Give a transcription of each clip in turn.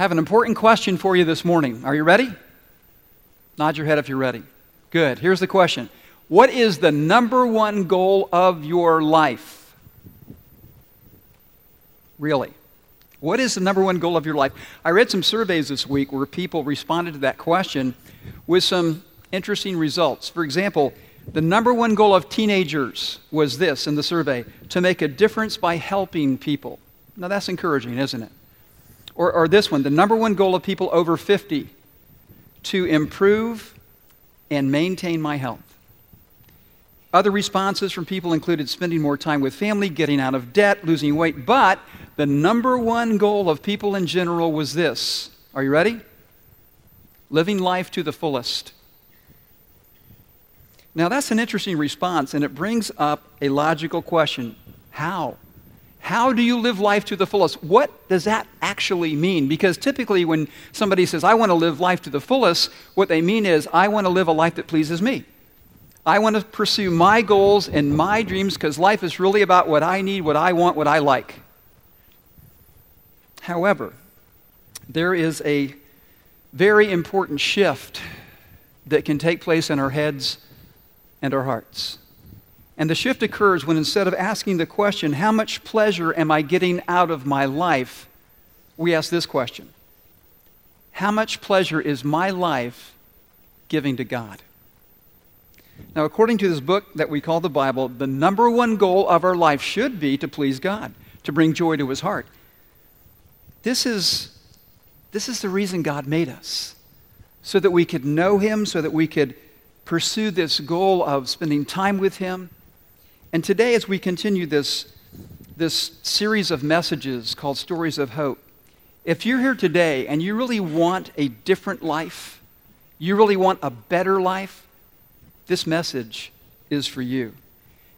I have an important question for you this morning. Are you ready? Nod your head if you're ready. Good. Here's the question What is the number one goal of your life? Really? What is the number one goal of your life? I read some surveys this week where people responded to that question with some interesting results. For example, the number one goal of teenagers was this in the survey to make a difference by helping people. Now, that's encouraging, isn't it? Or, or this one the number one goal of people over 50 to improve and maintain my health. Other responses from people included spending more time with family, getting out of debt, losing weight. But the number one goal of people in general was this. Are you ready? Living life to the fullest. Now, that's an interesting response, and it brings up a logical question How? How do you live life to the fullest? What does that actually mean? Because typically, when somebody says, I want to live life to the fullest, what they mean is, I want to live a life that pleases me. I want to pursue my goals and my dreams because life is really about what I need, what I want, what I like. However, there is a very important shift that can take place in our heads and our hearts. And the shift occurs when instead of asking the question, How much pleasure am I getting out of my life? we ask this question How much pleasure is my life giving to God? Now, according to this book that we call the Bible, the number one goal of our life should be to please God, to bring joy to his heart. This is, this is the reason God made us, so that we could know him, so that we could pursue this goal of spending time with him and today, as we continue this, this series of messages called Stories of Hope, if you're here today and you really want a different life, you really want a better life, this message is for you.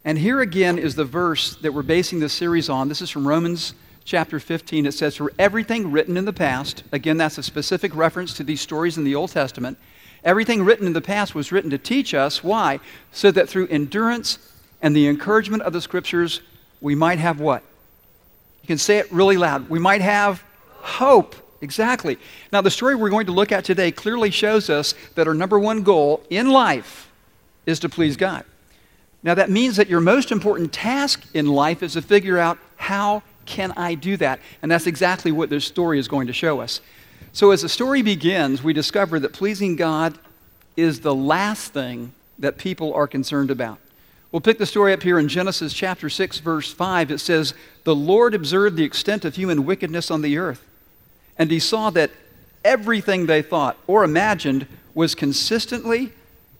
And here again is the verse that we're basing this series on. This is from Romans chapter 15. It says, For everything written in the past, again, that's a specific reference to these stories in the Old Testament. Everything written in the past was written to teach us. Why? So that through endurance and the encouragement of the scriptures, we might have what? You can say it really loud. We might have hope. Exactly. Now, the story we're going to look at today clearly shows us that our number one goal in life is to please God. Now, that means that your most important task in life is to figure out how can I do that? And that's exactly what this story is going to show us. So, as the story begins, we discover that pleasing God is the last thing that people are concerned about. We'll pick the story up here in Genesis chapter 6, verse 5. It says, The Lord observed the extent of human wickedness on the earth, and he saw that everything they thought or imagined was consistently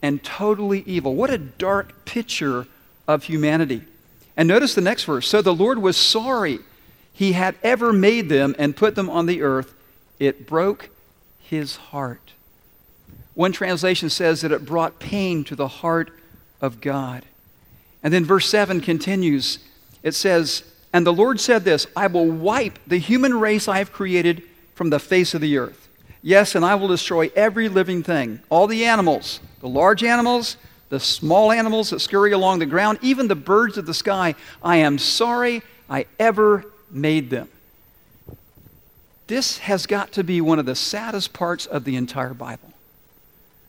and totally evil. What a dark picture of humanity. And notice the next verse. So the Lord was sorry he had ever made them and put them on the earth. It broke his heart. One translation says that it brought pain to the heart of God. And then verse 7 continues. It says, And the Lord said this I will wipe the human race I have created from the face of the earth. Yes, and I will destroy every living thing, all the animals, the large animals, the small animals that scurry along the ground, even the birds of the sky. I am sorry I ever made them. This has got to be one of the saddest parts of the entire Bible.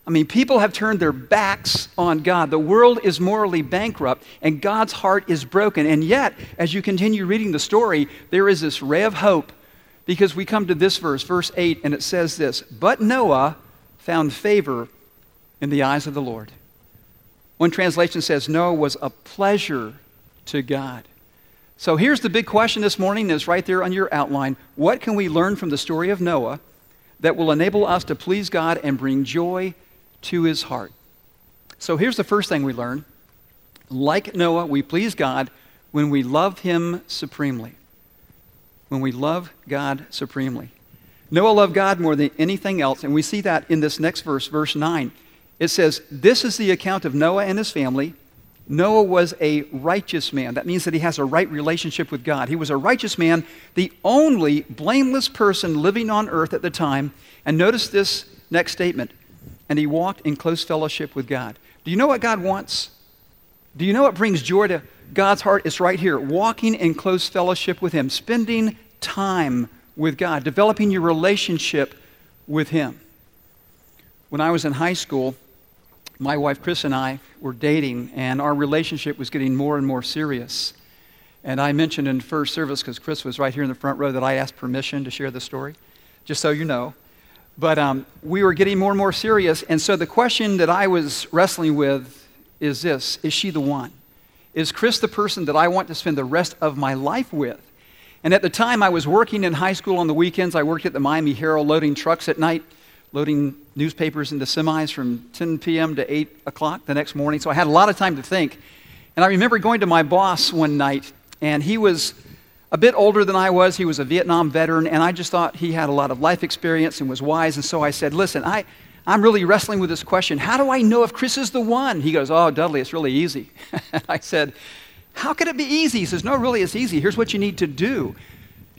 I mean, people have turned their backs on God. The world is morally bankrupt, and God's heart is broken. And yet, as you continue reading the story, there is this ray of hope because we come to this verse, verse 8, and it says this But Noah found favor in the eyes of the Lord. One translation says Noah was a pleasure to God. So here's the big question this morning, is right there on your outline. What can we learn from the story of Noah that will enable us to please God and bring joy to his heart. So here's the first thing we learn. Like Noah, we please God when we love him supremely. When we love God supremely. Noah loved God more than anything else, and we see that in this next verse, verse 9. It says, This is the account of Noah and his family. Noah was a righteous man. That means that he has a right relationship with God. He was a righteous man, the only blameless person living on earth at the time. And notice this next statement and he walked in close fellowship with God. Do you know what God wants? Do you know what brings joy to God's heart? It's right here walking in close fellowship with Him, spending time with God, developing your relationship with Him. When I was in high school, my wife Chris and I were dating, and our relationship was getting more and more serious. And I mentioned in first service, because Chris was right here in the front row, that I asked permission to share the story, just so you know. But um, we were getting more and more serious, and so the question that I was wrestling with is this Is she the one? Is Chris the person that I want to spend the rest of my life with? And at the time, I was working in high school on the weekends. I worked at the Miami Herald loading trucks at night, loading newspapers into semis from 10 p.m. to 8 o'clock the next morning. So I had a lot of time to think. And I remember going to my boss one night, and he was a bit older than I was. He was a Vietnam veteran, and I just thought he had a lot of life experience and was wise. And so I said, Listen, I, I'm really wrestling with this question. How do I know if Chris is the one? He goes, Oh, Dudley, it's really easy. I said, how could it be easy? He says, No, really, it's easy. Here's what you need to do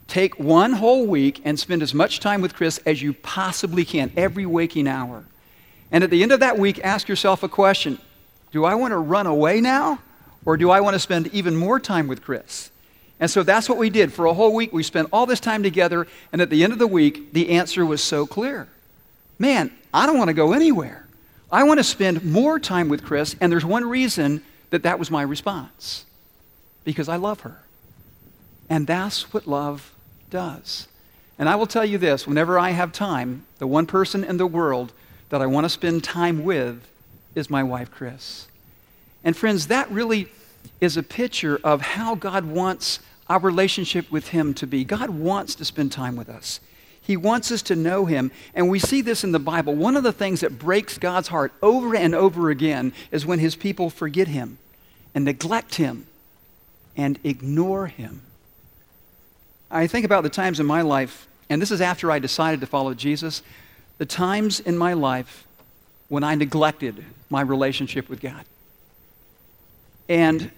take one whole week and spend as much time with Chris as you possibly can, every waking hour. And at the end of that week, ask yourself a question Do I want to run away now? Or do I want to spend even more time with Chris? And so that's what we did. For a whole week, we spent all this time together. And at the end of the week, the answer was so clear Man, I don't want to go anywhere. I want to spend more time with Chris. And there's one reason that that was my response because I love her. And that's what love does. And I will tell you this whenever I have time, the one person in the world that I want to spend time with is my wife, Chris. And friends, that really is a picture of how God wants our relationship with Him to be. God wants to spend time with us. He wants us to know Him. And we see this in the Bible. One of the things that breaks God's heart over and over again is when His people forget Him and neglect Him and ignore him. I think about the times in my life, and this is after I decided to follow Jesus, the times in my life when I neglected my relationship with God. And,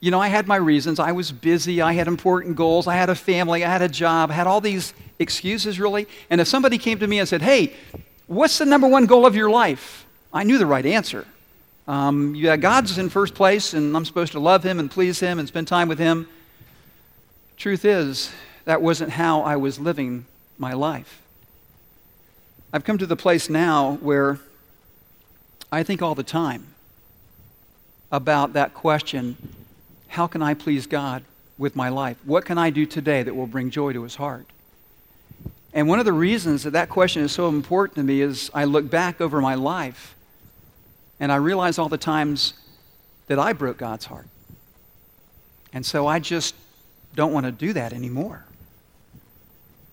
you know, I had my reasons. I was busy. I had important goals. I had a family. I had a job. I had all these excuses, really. And if somebody came to me and said, hey, what's the number one goal of your life? I knew the right answer. Um, yeah, God's in first place, and I'm supposed to love Him and please Him and spend time with Him. Truth is, that wasn't how I was living my life. I've come to the place now where I think all the time about that question how can I please God with my life? What can I do today that will bring joy to His heart? And one of the reasons that that question is so important to me is I look back over my life and I realize all the times that I broke God's heart. And so I just don't want to do that anymore.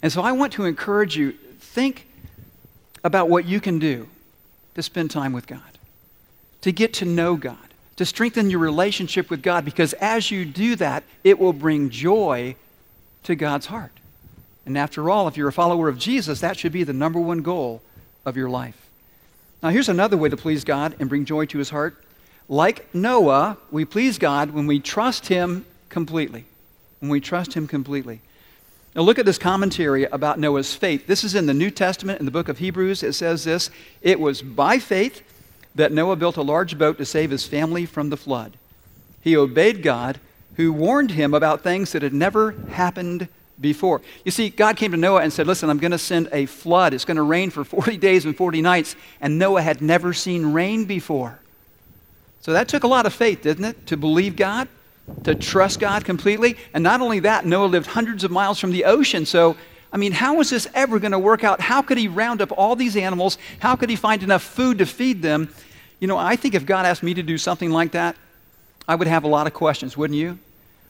And so I want to encourage you think about what you can do to spend time with God, to get to know God, to strengthen your relationship with God, because as you do that, it will bring joy to God's heart. And after all, if you're a follower of Jesus, that should be the number one goal of your life. Now, here's another way to please God and bring joy to his heart. Like Noah, we please God when we trust him completely. When we trust him completely. Now, look at this commentary about Noah's faith. This is in the New Testament, in the book of Hebrews. It says this It was by faith that Noah built a large boat to save his family from the flood. He obeyed God, who warned him about things that had never happened before. You see, God came to Noah and said, Listen, I'm going to send a flood. It's going to rain for 40 days and 40 nights. And Noah had never seen rain before. So that took a lot of faith, didn't it? To believe God, to trust God completely. And not only that, Noah lived hundreds of miles from the ocean. So, I mean, how was this ever going to work out? How could he round up all these animals? How could he find enough food to feed them? You know, I think if God asked me to do something like that, I would have a lot of questions, wouldn't you?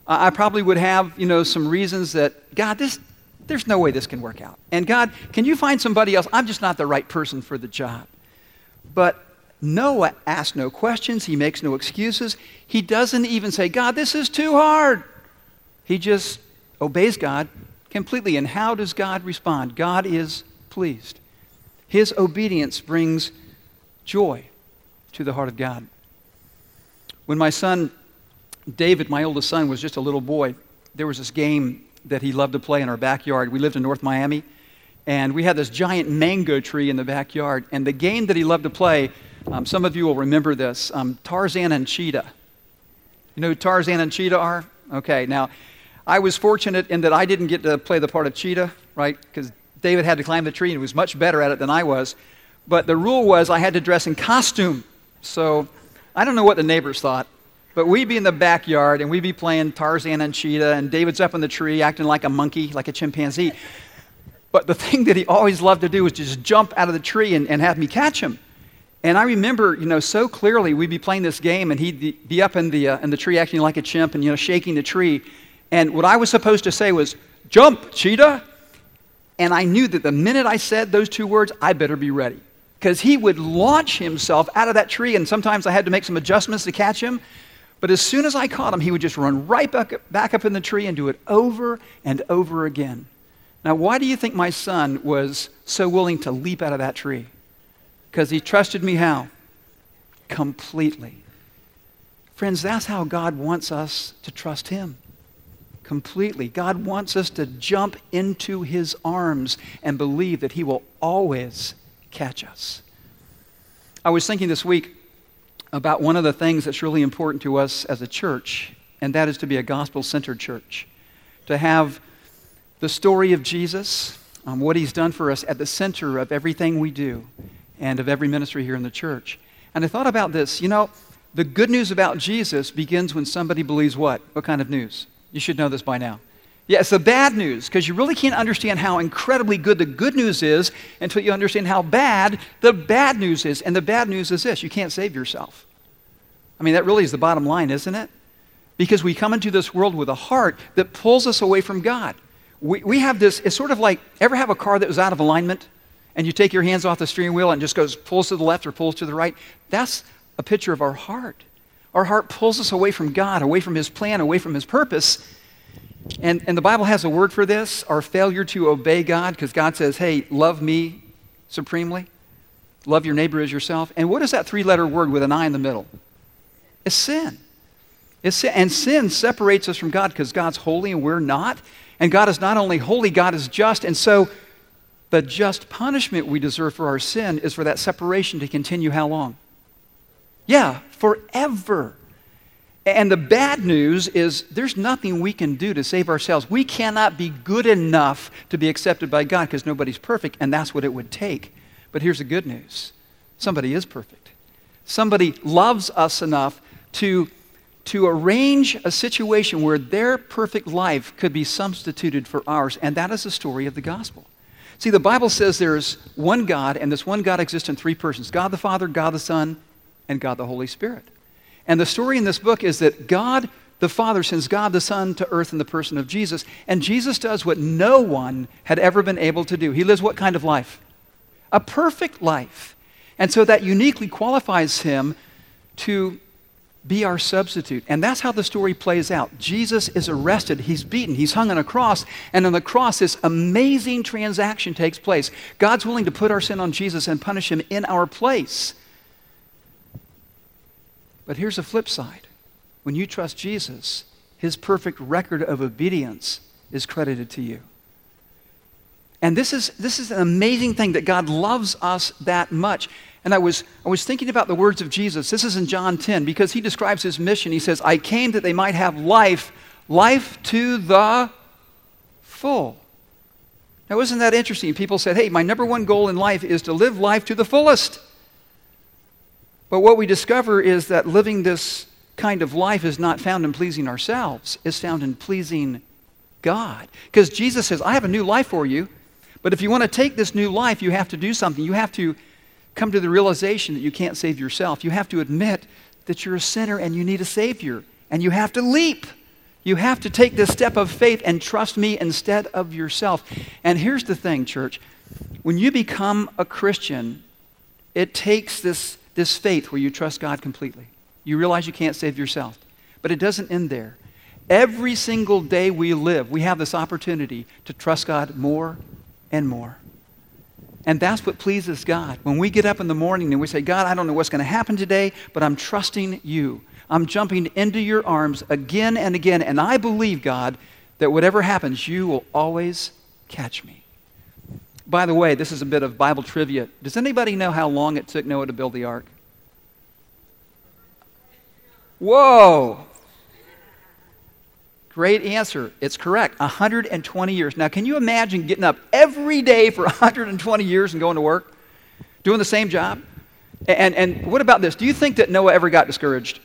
I probably would have, you know, some reasons that, God, this, there's no way this can work out. And God, can you find somebody else? I'm just not the right person for the job. But Noah asks no questions. He makes no excuses. He doesn't even say, God, this is too hard. He just obeys God completely. And how does God respond? God is pleased. His obedience brings joy to the heart of God. When my son David, my oldest son, was just a little boy. There was this game that he loved to play in our backyard. We lived in North Miami, and we had this giant mango tree in the backyard. And the game that he loved to play, um, some of you will remember this um, Tarzan and Cheetah. You know who Tarzan and Cheetah are? Okay, now, I was fortunate in that I didn't get to play the part of Cheetah. right? Because David had to climb the tree and was much better at it than I was. But the rule was I had to dress in costume. So I don't know what the neighbors thought, but we'd be in the backyard and we'd be playing Tarzan and Cheetah, and David's up in the tree acting like a monkey, like a chimpanzee. But the thing that he always loved to do was just jump out of the tree and, and have me catch him. And I remember, you know, so clearly we'd be playing this game and he'd be up in the, uh, in the tree acting like a chimp and, you know, shaking the tree. And what I was supposed to say was, jump, cheetah. And I knew that the minute I said those two words, I better be ready. Because he would launch himself out of that tree, and sometimes I had to make some adjustments to catch him. But as soon as I caught him, he would just run right back, back up in the tree and do it over and over again. Now, why do you think my son was so willing to leap out of that tree? Because he trusted me how? Completely. Friends, that's how God wants us to trust him. Completely. God wants us to jump into his arms and believe that he will always catch us. I was thinking this week about one of the things that's really important to us as a church, and that is to be a gospel centered church. To have the story of Jesus, um, what he's done for us, at the center of everything we do and of every ministry here in the church. And I thought about this. You know, the good news about Jesus begins when somebody believes what? What kind of news? You should know this by now. Yeah, it's the bad news because you really can't understand how incredibly good the good news is until you understand how bad the bad news is. And the bad news is this you can't save yourself. I mean, that really is the bottom line, isn't it? Because we come into this world with a heart that pulls us away from God. We, we have this, it's sort of like, ever have a car that was out of alignment? and you take your hands off the steering wheel and just goes pulls to the left or pulls to the right, that's a picture of our heart. Our heart pulls us away from God, away from His plan, away from His purpose. And, and the Bible has a word for this our failure to obey God, because God says, hey, love me supremely, love your neighbor as yourself. And what is that three letter word with an I in the middle? It's sin. It's sin. And sin separates us from God because God's holy and we're not. And God is not only holy, God is just. And so the just punishment we deserve for our sin is for that separation to continue how long? Yeah, forever. And the bad news is there's nothing we can do to save ourselves. We cannot be good enough to be accepted by God because nobody's perfect, and that's what it would take. But here's the good news somebody is perfect. Somebody loves us enough to, to arrange a situation where their perfect life could be substituted for ours, and that is the story of the gospel. See, the Bible says there's one God, and this one God exists in three persons God the Father, God the Son, and God the Holy Spirit. And the story in this book is that God the Father sends God the Son to earth in the person of Jesus, and Jesus does what no one had ever been able to do. He lives what kind of life? A perfect life. And so that uniquely qualifies him to be our substitute. And that's how the story plays out. Jesus is arrested, he's beaten, he's hung on a cross, and on the cross, this amazing transaction takes place. God's willing to put our sin on Jesus and punish him in our place. But here's the flip side when you trust Jesus, his perfect record of obedience is credited to you. And this is, this is an amazing thing that God loves us that much. And I was, I was thinking about the words of Jesus. This is in John 10 because he describes his mission. He says, I came that they might have life, life to the full. Now, isn't that interesting? People said, hey, my number one goal in life is to live life to the fullest. But what we discover is that living this kind of life is not found in pleasing ourselves, it's found in pleasing God. Because Jesus says, I have a new life for you. But if you want to take this new life, you have to do something. You have to come to the realization that you can't save yourself. You have to admit that you're a sinner and you need a Savior. And you have to leap. You have to take this step of faith and trust me instead of yourself. And here's the thing, church. When you become a Christian, it takes this, this faith where you trust God completely. You realize you can't save yourself. But it doesn't end there. Every single day we live, we have this opportunity to trust God more and more. And that's what pleases God. When we get up in the morning and we say, God, I don't know what's going to happen today, but I'm trusting you. I'm jumping into your arms again and again. And I believe, God, that whatever happens, you will always catch me. By the way, this is a bit of Bible trivia. Does anybody know how long it took Noah to build the ark? Whoa! Great answer. It's correct. 120 years. Now, can you imagine getting up every day for 120 years and going to work? Doing the same job? And, and what about this? Do you think that Noah ever got discouraged?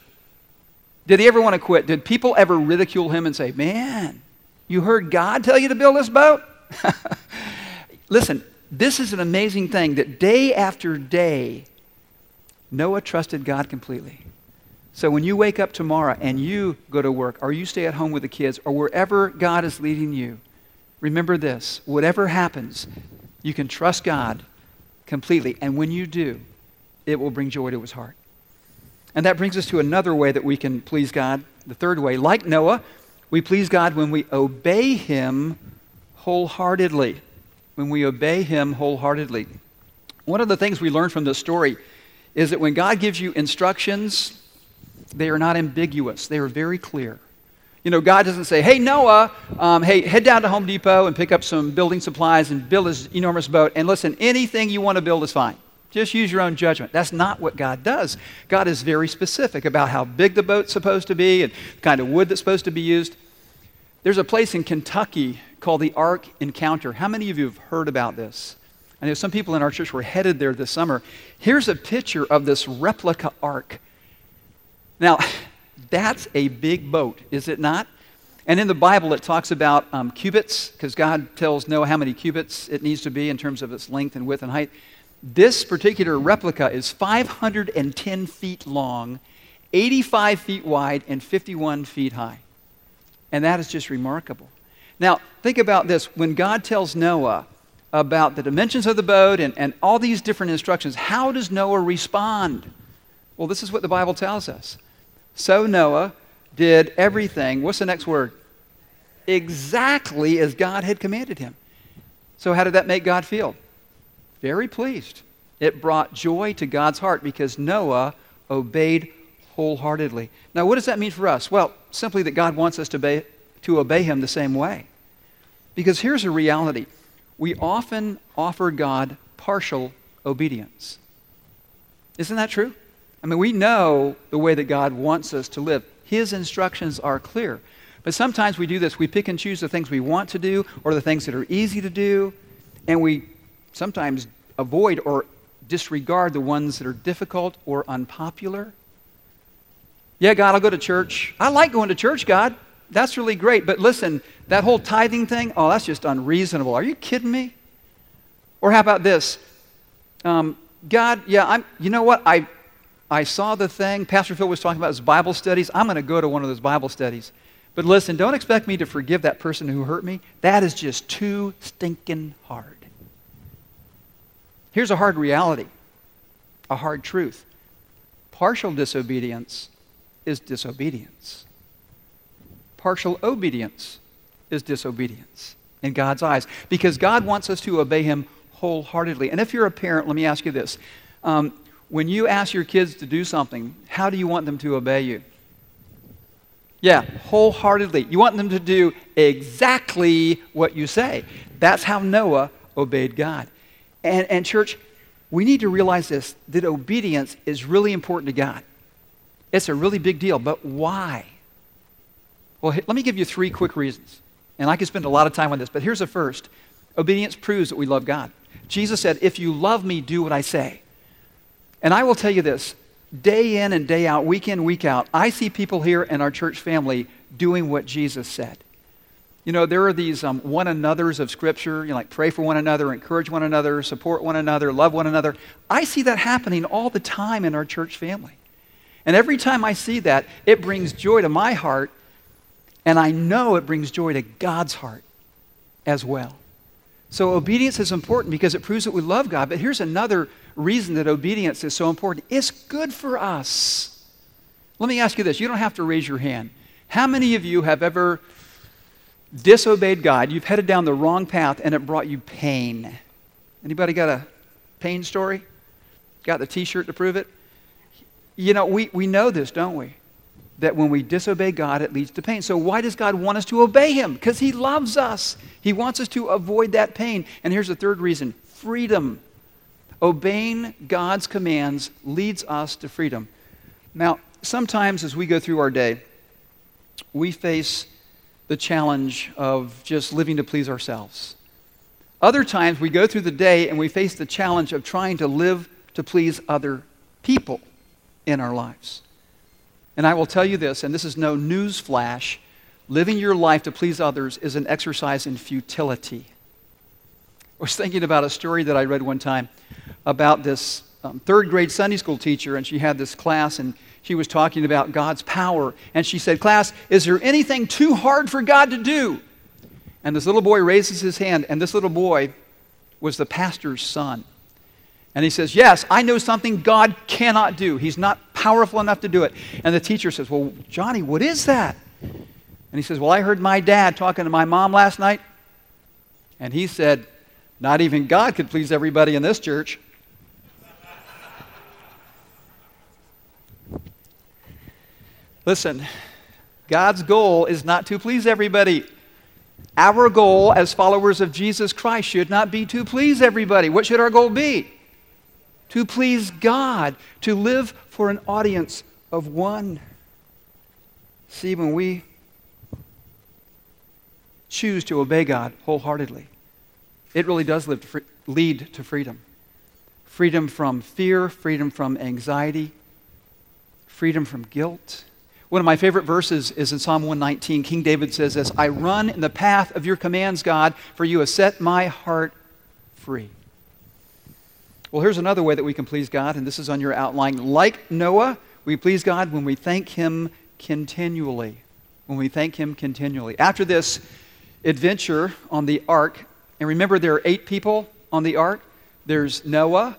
Did he ever want to quit? Did people ever ridicule him and say, Man, you heard God tell you to build this boat? Listen, this is an amazing thing that day after day, Noah trusted God completely. So when you wake up tomorrow and you go to work, or you stay at home with the kids, or wherever God is leading you, remember this whatever happens, you can trust God completely. And when you do, it will bring joy to his heart. And that brings us to another way that we can please God. The third way, like Noah, we please God when we obey him wholeheartedly. When we obey him wholeheartedly. One of the things we learn from this story is that when God gives you instructions, they are not ambiguous, they are very clear. You know, God doesn't say, hey, Noah, um, hey, head down to Home Depot and pick up some building supplies and build this enormous boat. And listen, anything you want to build is fine. Just use your own judgment. That's not what God does. God is very specific about how big the boat's supposed to be and the kind of wood that's supposed to be used. There's a place in Kentucky called the Ark Encounter. How many of you have heard about this? I know some people in our church were headed there this summer. Here's a picture of this replica ark. Now, that's a big boat, is it not? And in the Bible, it talks about um, cubits, because God tells Noah how many cubits it needs to be in terms of its length and width and height. This particular replica is 510 feet long, 85 feet wide, and 51 feet high. And that is just remarkable. Now, think about this. When God tells Noah about the dimensions of the boat and, and all these different instructions, how does Noah respond? Well, this is what the Bible tells us. So Noah did everything. What's the next word? Exactly as God had commanded him. So, how did that make God feel? Very pleased. It brought joy to God's heart because Noah obeyed wholeheartedly. Now, what does that mean for us? Well, simply that God wants us to obey, to obey Him the same way. Because here's a reality we often offer God partial obedience. Isn't that true? I mean, we know the way that God wants us to live. His instructions are clear. But sometimes we do this. We pick and choose the things we want to do or the things that are easy to do, and we sometimes avoid or disregard the ones that are difficult or unpopular. Yeah, God, I'll go to church. I like going to church, God. That's really great. But listen, that whole tithing thing, oh, that's just unreasonable. Are you kidding me? Or how about this? Um, God, yeah, I'm, you know what? I, I saw the thing. Pastor Phil was talking about his Bible studies. I'm going to go to one of those Bible studies. But listen, don't expect me to forgive that person who hurt me. That is just too stinking hard. Here's a hard reality, a hard truth. Partial disobedience is disobedience. Partial obedience is disobedience in God's eyes because God wants us to obey Him wholeheartedly. And if you're a parent, let me ask you this. Um, when you ask your kids to do something, how do you want them to obey you? Yeah, wholeheartedly. You want them to do exactly what you say. That's how Noah obeyed God. And, and church, we need to realize this that obedience is really important to God. It's a really big deal, but why? Well, let me give you three quick reasons. And I could spend a lot of time on this, but here's the first obedience proves that we love God. Jesus said, If you love me, do what I say. And I will tell you this day in and day out, week in, week out, I see people here in our church family doing what Jesus said. You know, there are these um, one another's of Scripture, you know, like pray for one another, encourage one another, support one another, love one another. I see that happening all the time in our church family. And every time I see that, it brings joy to my heart, and I know it brings joy to God's heart as well. So obedience is important because it proves that we love God. But here's another reason that obedience is so important it's good for us. Let me ask you this you don't have to raise your hand. How many of you have ever disobeyed God? You've headed down the wrong path and it brought you pain. Anybody got a pain story? Got the t shirt to prove it? You know, we, we know this, don't we? That when we disobey God, it leads to pain. So, why does God want us to obey Him? Because He loves us. He wants us to avoid that pain. And here's the third reason freedom. Obeying God's commands leads us to freedom. Now, sometimes as we go through our day, we face the challenge of just living to please ourselves. Other times we go through the day and we face the challenge of trying to live to please other people in our lives. And I will tell you this, and this is no news flash living your life to please others is an exercise in futility. I was thinking about a story that I read one time about this um, third grade Sunday school teacher, and she had this class, and she was talking about God's power. And she said, Class, is there anything too hard for God to do? And this little boy raises his hand, and this little boy was the pastor's son. And he says, Yes, I know something God cannot do. He's not powerful enough to do it. And the teacher says, Well, Johnny, what is that? And he says, Well, I heard my dad talking to my mom last night, and he said, Not even God could please everybody in this church. Listen, God's goal is not to please everybody. Our goal as followers of Jesus Christ should not be to please everybody. What should our goal be? To please God, to live for an audience of one. See, when we choose to obey God wholeheartedly, it really does to free, lead to freedom. Freedom from fear, freedom from anxiety, freedom from guilt one of my favorite verses is in Psalm 119. King David says this I run in the path of your commands, God, for you have set my heart free. Well, here's another way that we can please God, and this is on your outline. Like Noah, we please God when we thank Him continually. When we thank Him continually. After this adventure on the ark, and remember there are eight people on the ark there's Noah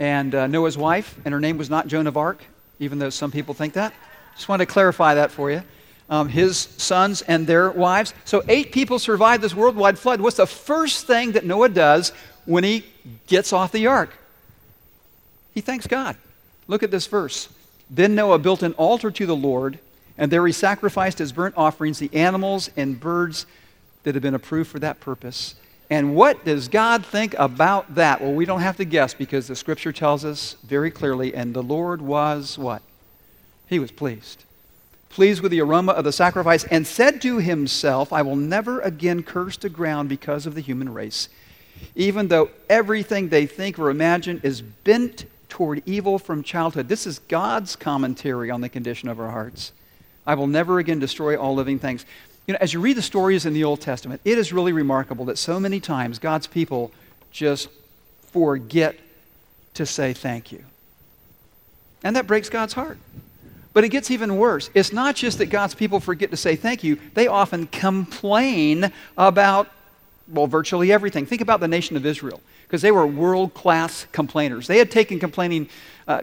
and uh, Noah's wife, and her name was not Joan of Arc, even though some people think that. Just want to clarify that for you. Um, his sons and their wives. So, eight people survived this worldwide flood. What's the first thing that Noah does when he gets off the ark? He thanks God. Look at this verse. Then Noah built an altar to the Lord, and there he sacrificed as burnt offerings the animals and birds that had been approved for that purpose. And what does God think about that? Well, we don't have to guess because the scripture tells us very clearly, and the Lord was what? He was pleased. Pleased with the aroma of the sacrifice, and said to himself, I will never again curse the ground because of the human race, even though everything they think or imagine is bent toward evil from childhood. This is God's commentary on the condition of our hearts. I will never again destroy all living things. You know, as you read the stories in the Old Testament, it is really remarkable that so many times God's people just forget to say thank you. And that breaks God's heart. But it gets even worse. It's not just that God's people forget to say thank you, they often complain about, well, virtually everything. Think about the nation of Israel, because they were world class complainers. They had taken complaining uh,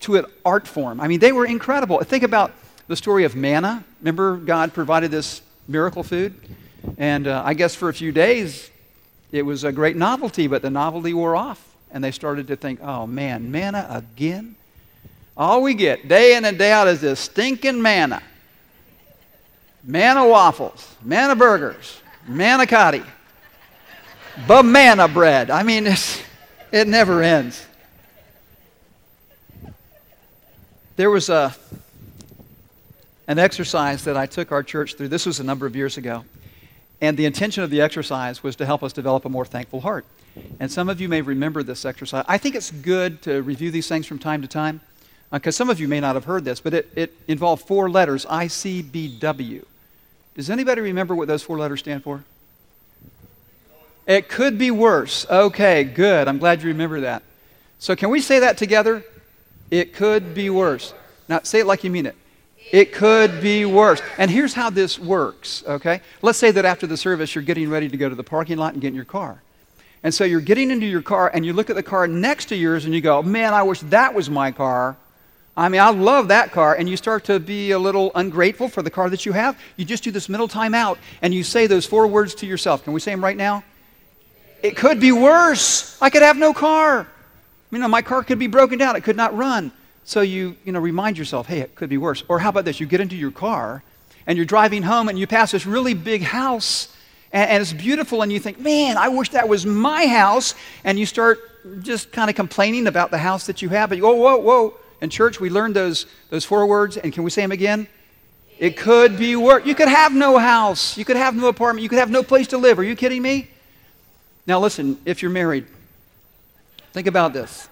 to an art form. I mean, they were incredible. Think about the story of manna. Remember, God provided this miracle food? And uh, I guess for a few days, it was a great novelty, but the novelty wore off. And they started to think, oh man, manna again? All we get day in and day out is this stinking manna. Manna waffles, manna burgers, manna manicotti, banana bread. I mean, it never ends. There was a, an exercise that I took our church through. This was a number of years ago. And the intention of the exercise was to help us develop a more thankful heart. And some of you may remember this exercise. I think it's good to review these things from time to time because uh, some of you may not have heard this, but it, it involved four letters ICBW. Does anybody remember what those four letters stand for? It could be worse. Okay, good. I'm glad you remember that. So, can we say that together? It could be worse. Now, say it like you mean it. It could be worse. And here's how this works, okay? Let's say that after the service, you're getting ready to go to the parking lot and get in your car. And so you're getting into your car and you look at the car next to yours and you go, man, I wish that was my car. I mean, I love that car, and you start to be a little ungrateful for the car that you have. You just do this middle time out, and you say those four words to yourself. Can we say them right now? It could be worse. I could have no car. You know, my car could be broken down. It could not run. So you, you know, remind yourself, hey, it could be worse. Or how about this? You get into your car, and you're driving home, and you pass this really big house, and, and it's beautiful, and you think, man, I wish that was my house. And you start just kind of complaining about the house that you have, but you go, whoa, whoa in church, we learned those, those four words, and can we say them again? It could be worse. You could have no house. You could have no apartment. You could have no place to live. Are you kidding me? Now, listen, if you're married, think about this.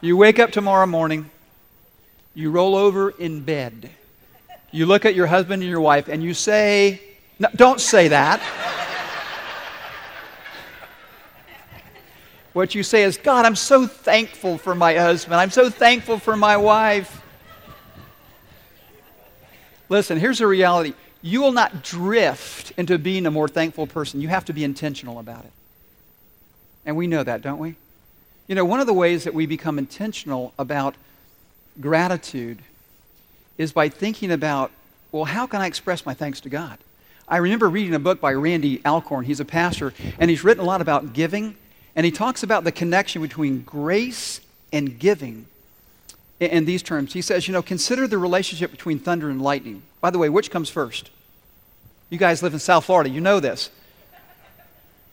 You wake up tomorrow morning, you roll over in bed, you look at your husband and your wife, and you say, no, Don't say that. what you say is, God, I'm so thankful for my husband. I'm so thankful for my wife. Listen, here's the reality you will not drift into being a more thankful person. You have to be intentional about it. And we know that, don't we? You know, one of the ways that we become intentional about gratitude is by thinking about, well, how can I express my thanks to God? I remember reading a book by Randy Alcorn. He's a pastor, and he's written a lot about giving, and he talks about the connection between grace and giving in these terms. He says, you know, consider the relationship between thunder and lightning. By the way, which comes first? You guys live in South Florida, you know this.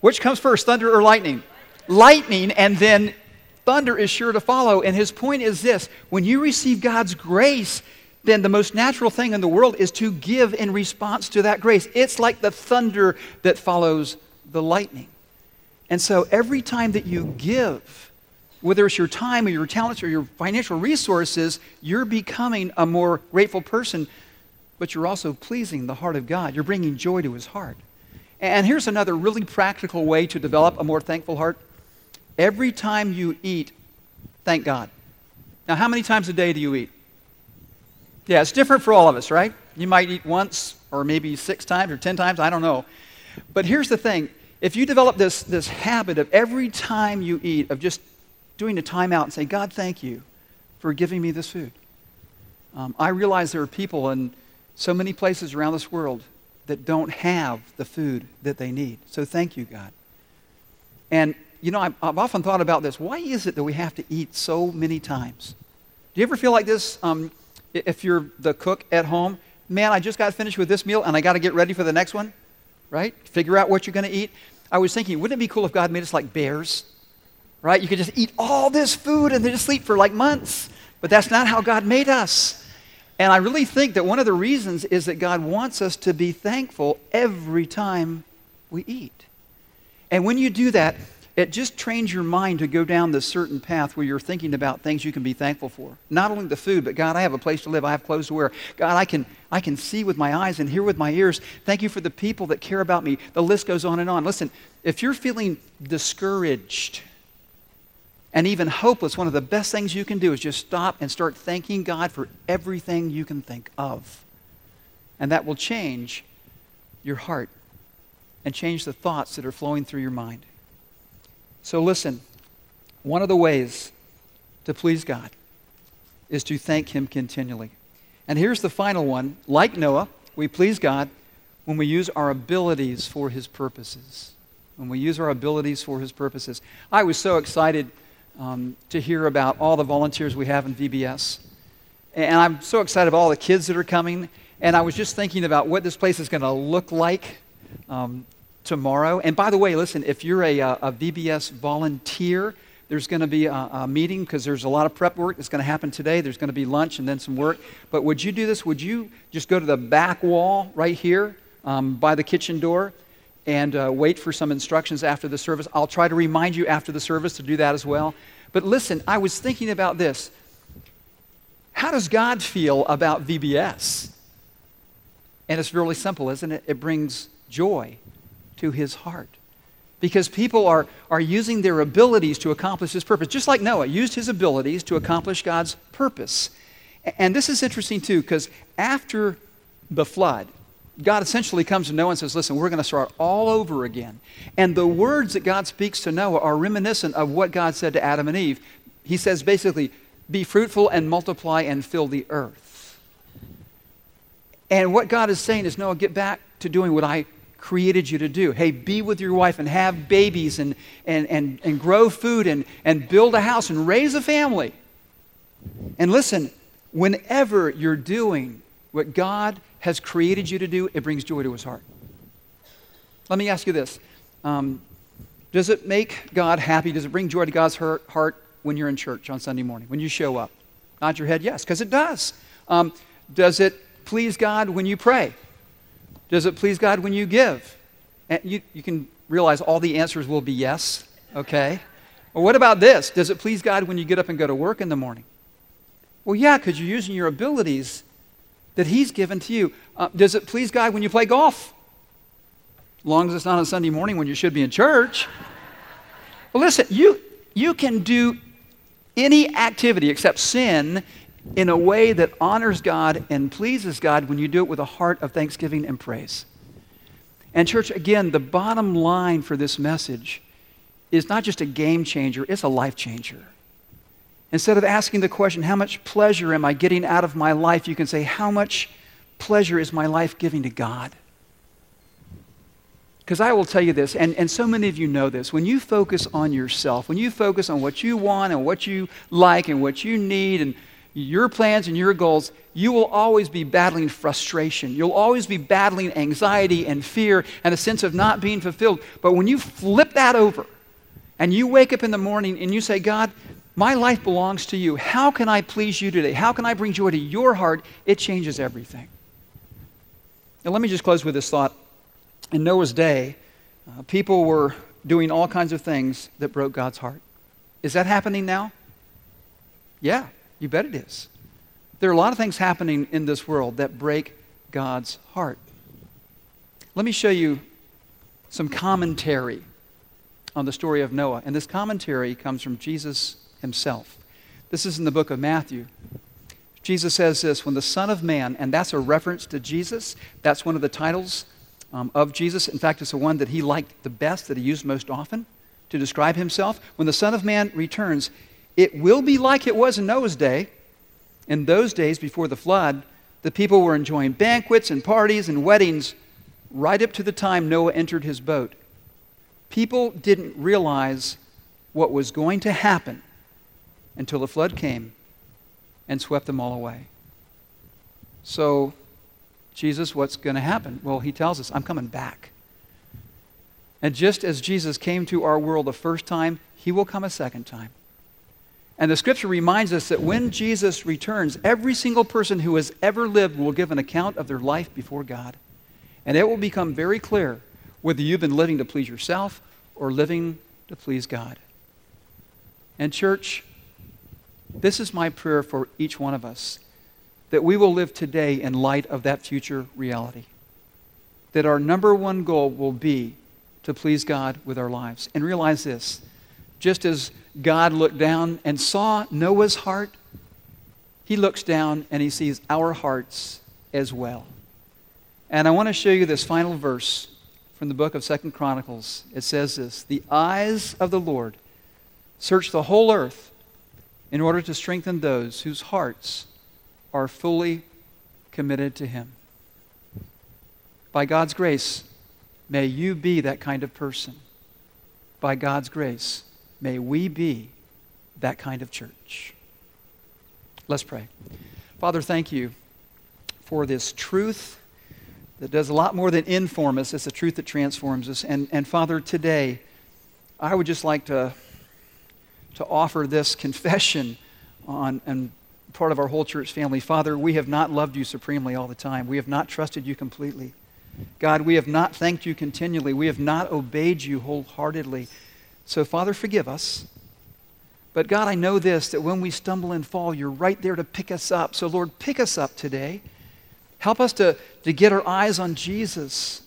Which comes first, thunder or lightning? Lightning, and then thunder is sure to follow. And his point is this when you receive God's grace, then the most natural thing in the world is to give in response to that grace. It's like the thunder that follows the lightning. And so every time that you give, whether it's your time or your talents or your financial resources, you're becoming a more grateful person, but you're also pleasing the heart of God. You're bringing joy to his heart. And here's another really practical way to develop a more thankful heart. Every time you eat, thank God. Now, how many times a day do you eat? Yeah, it's different for all of us, right? You might eat once or maybe six times or ten times, I don't know. But here's the thing if you develop this, this habit of every time you eat, of just doing a timeout and saying, God, thank you for giving me this food. Um, I realize there are people in so many places around this world that don't have the food that they need. So thank you, God. And, you know, I've, I've, often thought about this. Why is it that we have to eat so many times? Do you ever feel like this um, if you're the cook at home? Man, I just got finished with this meal and I got to get ready for the next one, right? Figure out what you're going to eat. I was thinking, wouldn't it be cool if God made us like bears? right? You could just eat all this food and then just sleep for like months. But that's not how God made us. And I really think that one of the reasons is that God wants us to be thankful every time we eat. And when you do that, it just trains your mind to go down this certain path where you're thinking about things you can be thankful for. Not only the food, but God, I have a place to live. I have clothes to wear. God, I can, I can see with my eyes and hear with my ears. Thank you for the people that care about me. The list goes on and on. Listen, if you're feeling discouraged, and even hopeless, one of the best things you can do is just stop and start thanking God for everything you can think of. And that will change your heart and change the thoughts that are flowing through your mind. So, listen, one of the ways to please God is to thank Him continually. And here's the final one. Like Noah, we please God when we use our abilities for His purposes. When we use our abilities for His purposes. I was so excited um, to hear about all the volunteers we have in VBS. And I'm so excited about all the kids that are coming. And I was just thinking about what this place is going to look like um, tomorrow. And by the way, listen, if you're a, uh, a VBS volunteer, there's going to be a, a meeting because there's a lot of prep work that's going to happen today. There's going to be lunch and then some work. But would you do this? Would you just go to the back wall right here um, by the kitchen door? And uh, wait for some instructions after the service. I'll try to remind you after the service to do that as well. But listen, I was thinking about this. How does God feel about VBS? And it's really simple, isn't it? It brings joy to his heart. Because people are, are using their abilities to accomplish his purpose, just like Noah used his abilities to accomplish God's purpose. And this is interesting too, because after the flood, God essentially comes to Noah and says, Listen, we're going to start all over again. And the words that God speaks to Noah are reminiscent of what God said to Adam and Eve. He says basically, Be fruitful and multiply and fill the earth. And what God is saying is, Noah, get back to doing what I created you to do. Hey, be with your wife and have babies and, and, and, and grow food and, and build a house and raise a family. And listen, whenever you're doing what God has created you to do, it brings joy to his heart. Let me ask you this um, Does it make God happy? Does it bring joy to God's heart when you're in church on Sunday morning, when you show up? Nod your head, yes, because it does. Um, does it please God when you pray? Does it please God when you give? And you, you can realize all the answers will be yes, okay? Well, what about this? Does it please God when you get up and go to work in the morning? Well, yeah, because you're using your abilities that He's given to you. Uh, does it please God when you play golf? As long as it's not on Sunday morning when you should be in church. Well, listen, you, you can do any activity except sin in a way that honors God and pleases God when you do it with a heart of thanksgiving and praise. And, church, again, the bottom line for this message is not just a game changer, it's a life changer. Instead of asking the question, how much pleasure am I getting out of my life, you can say, how much pleasure is my life giving to God? Because I will tell you this, and, and so many of you know this, when you focus on yourself, when you focus on what you want and what you like and what you need and your plans and your goals, you will always be battling frustration. You'll always be battling anxiety and fear and a sense of not being fulfilled. But when you flip that over and you wake up in the morning and you say, God, my life belongs to you. How can I please you today? How can I bring joy to your heart? It changes everything. Now, let me just close with this thought in Noah's day, uh, people were doing all kinds of things that broke God's heart. Is that happening now? Yeah, you bet it is. There are a lot of things happening in this world that break God's heart. Let me show you some commentary on the story of Noah. And this commentary comes from Jesus himself. This is in the book of Matthew. Jesus says this when the Son of Man, and that's a reference to Jesus, that's one of the titles um, of Jesus. In fact, it's the one that he liked the best, that he used most often to describe himself. When the Son of Man returns, it will be like it was in Noah's day. In those days before the flood, the people were enjoying banquets and parties and weddings right up to the time Noah entered his boat. People didn't realize what was going to happen until the flood came and swept them all away. So Jesus, what's going to happen? Well, he tells us, I'm coming back. And just as Jesus came to our world the first time, he will come a second time. And the scripture reminds us that when Jesus returns, every single person who has ever lived will give an account of their life before God. And it will become very clear whether you've been living to please yourself or living to please God. And, church, this is my prayer for each one of us that we will live today in light of that future reality. That our number one goal will be to please God with our lives. And realize this just as God looked down and saw Noah's heart, he looks down and he sees our hearts as well. And I want to show you this final verse from the book of Second Chronicles. It says this The eyes of the Lord search the whole earth in order to strengthen those whose hearts are fully committed to Him. By God's grace, may you be that kind of person. By God's grace, may we be that kind of church. Let's pray. Father, thank you for this truth that does a lot more than inform us. It's a truth that transforms us. And, and Father, today, I would just like to, to offer this confession on, and part of our whole church family. Father, we have not loved you supremely all the time. We have not trusted you completely. God, we have not thanked you continually. We have not obeyed you wholeheartedly. So, Father, forgive us. But God, I know this that when we stumble and fall, you're right there to pick us up. So, Lord, pick us up today. Help us to, to get our eyes on Jesus.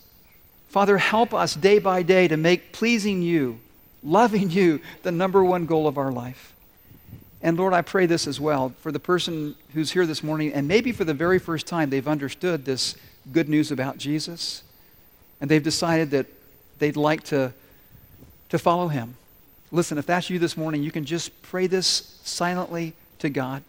Father, help us day by day to make pleasing you, loving you, the number one goal of our life. And Lord, I pray this as well for the person who's here this morning, and maybe for the very first time they've understood this good news about Jesus, and they've decided that they'd like to, to follow him. Listen, if that's you this morning, you can just pray this silently to God,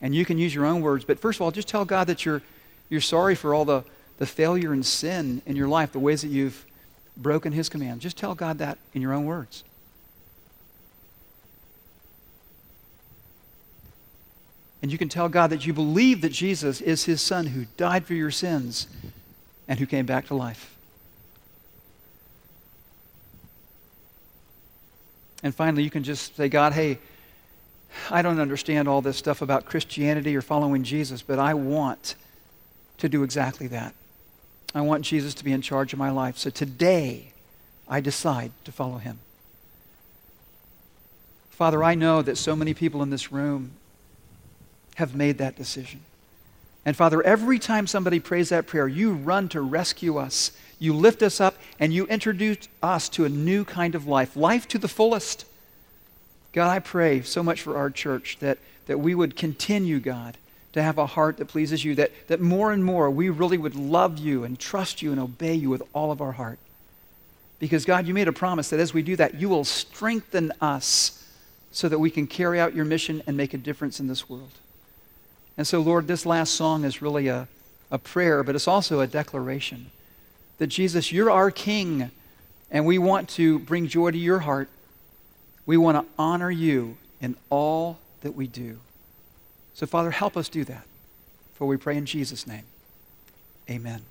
and you can use your own words. But first of all, just tell God that you're, you're sorry for all the, the failure and sin in your life, the ways that you've broken his command. Just tell God that in your own words. And you can tell God that you believe that Jesus is his son who died for your sins and who came back to life. And finally, you can just say, God, hey, I don't understand all this stuff about Christianity or following Jesus, but I want to do exactly that. I want Jesus to be in charge of my life. So today, I decide to follow him. Father, I know that so many people in this room have made that decision. And Father, every time somebody prays that prayer, you run to rescue us. You lift us up and you introduce us to a new kind of life, life to the fullest. God, I pray so much for our church that, that we would continue, God, to have a heart that pleases you, that, that more and more we really would love you and trust you and obey you with all of our heart. Because, God, you made a promise that as we do that, you will strengthen us so that we can carry out your mission and make a difference in this world. And so, Lord, this last song is really a, a prayer, but it's also a declaration that Jesus, you're our King, and we want to bring joy to your heart. We want to honor you in all that we do. So, Father, help us do that. For we pray in Jesus' name. Amen.